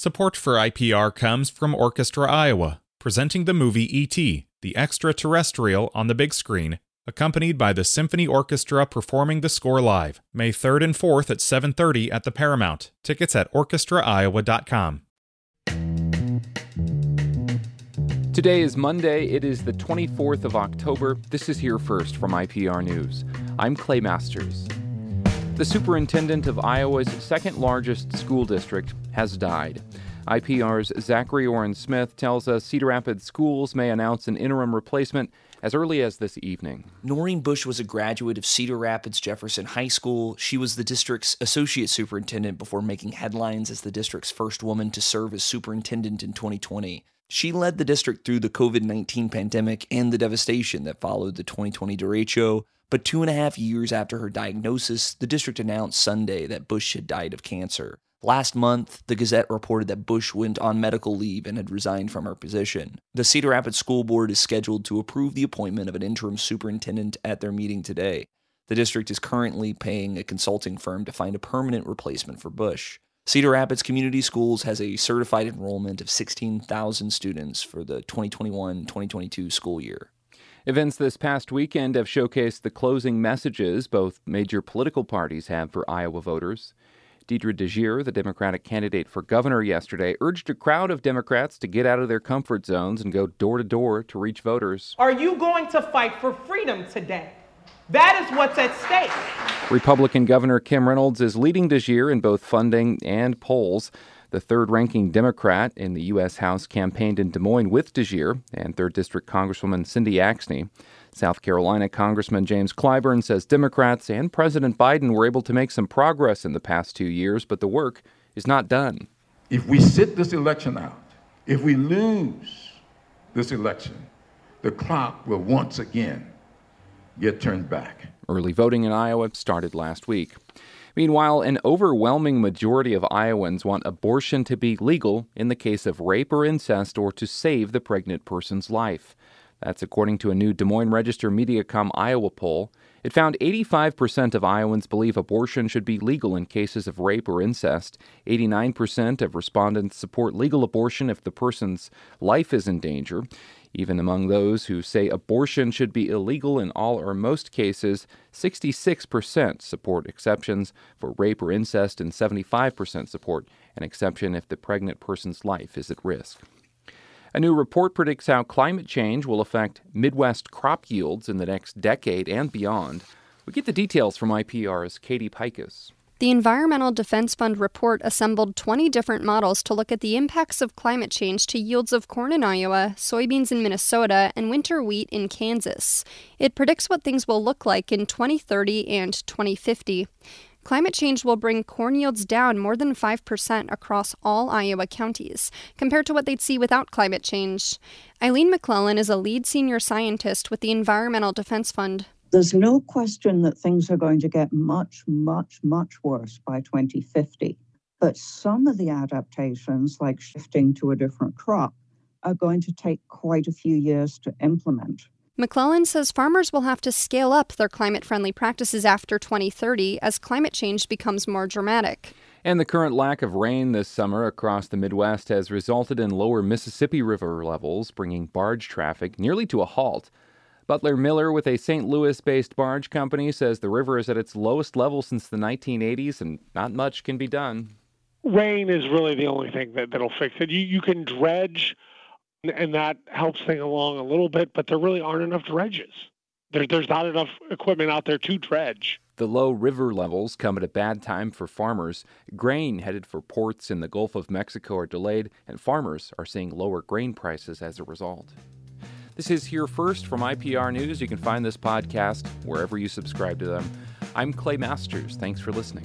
Support for IPR comes from Orchestra Iowa, presenting the movie E.T., the extraterrestrial on the big screen, accompanied by the Symphony Orchestra performing the score live, May 3rd and 4th at 7:30 at the Paramount. Tickets at orchestraiowa.com. Today is Monday. It is the 24th of October. This is here first from IPR News. I'm Clay Masters. The superintendent of Iowa's second largest school district has died. IPR's Zachary Oren Smith tells us Cedar Rapids schools may announce an interim replacement as early as this evening. Noreen Bush was a graduate of Cedar Rapids Jefferson High School. She was the district's associate superintendent before making headlines as the district's first woman to serve as superintendent in 2020. She led the district through the COVID 19 pandemic and the devastation that followed the 2020 derecho. But two and a half years after her diagnosis, the district announced Sunday that Bush had died of cancer. Last month, the Gazette reported that Bush went on medical leave and had resigned from her position. The Cedar Rapids School Board is scheduled to approve the appointment of an interim superintendent at their meeting today. The district is currently paying a consulting firm to find a permanent replacement for Bush. Cedar Rapids Community Schools has a certified enrollment of 16,000 students for the 2021 2022 school year. Events this past weekend have showcased the closing messages both major political parties have for Iowa voters. Deidre DeJear, the Democratic candidate for governor yesterday, urged a crowd of Democrats to get out of their comfort zones and go door to door to reach voters. Are you going to fight for freedom today? That is what's at stake. Republican Governor Kim Reynolds is leading DeJear in both funding and polls. The third ranking Democrat in the U.S. House campaigned in Des Moines with DeJear and 3rd District Congresswoman Cindy Axne. South Carolina Congressman James Clyburn says Democrats and President Biden were able to make some progress in the past two years, but the work is not done. If we sit this election out, if we lose this election, the clock will once again get turned back. Early voting in Iowa started last week. Meanwhile, an overwhelming majority of Iowans want abortion to be legal in the case of rape or incest or to save the pregnant person's life. That's according to a new Des Moines Register Mediacom Iowa poll. It found 85% of Iowans believe abortion should be legal in cases of rape or incest. 89% of respondents support legal abortion if the person's life is in danger. Even among those who say abortion should be illegal in all or most cases, 66% support exceptions for rape or incest, and 75% support an exception if the pregnant person's life is at risk. A new report predicts how climate change will affect Midwest crop yields in the next decade and beyond. We get the details from IPR's Katie Peikes. The Environmental Defense Fund report assembled 20 different models to look at the impacts of climate change to yields of corn in Iowa, soybeans in Minnesota, and winter wheat in Kansas. It predicts what things will look like in 2030 and 2050. Climate change will bring corn yields down more than 5% across all Iowa counties, compared to what they'd see without climate change. Eileen McLellan is a lead senior scientist with the Environmental Defense Fund. There's no question that things are going to get much, much, much worse by 2050. But some of the adaptations, like shifting to a different crop, are going to take quite a few years to implement. McLellan says farmers will have to scale up their climate friendly practices after 2030 as climate change becomes more dramatic. And the current lack of rain this summer across the Midwest has resulted in lower Mississippi River levels, bringing barge traffic nearly to a halt. Butler Miller, with a St. Louis based barge company, says the river is at its lowest level since the 1980s and not much can be done. Rain is really the only thing that, that'll fix it. You, you can dredge and that helps things along a little bit, but there really aren't enough dredges. There, there's not enough equipment out there to dredge. The low river levels come at a bad time for farmers. Grain headed for ports in the Gulf of Mexico are delayed, and farmers are seeing lower grain prices as a result. This is Here First from IPR News. You can find this podcast wherever you subscribe to them. I'm Clay Masters. Thanks for listening.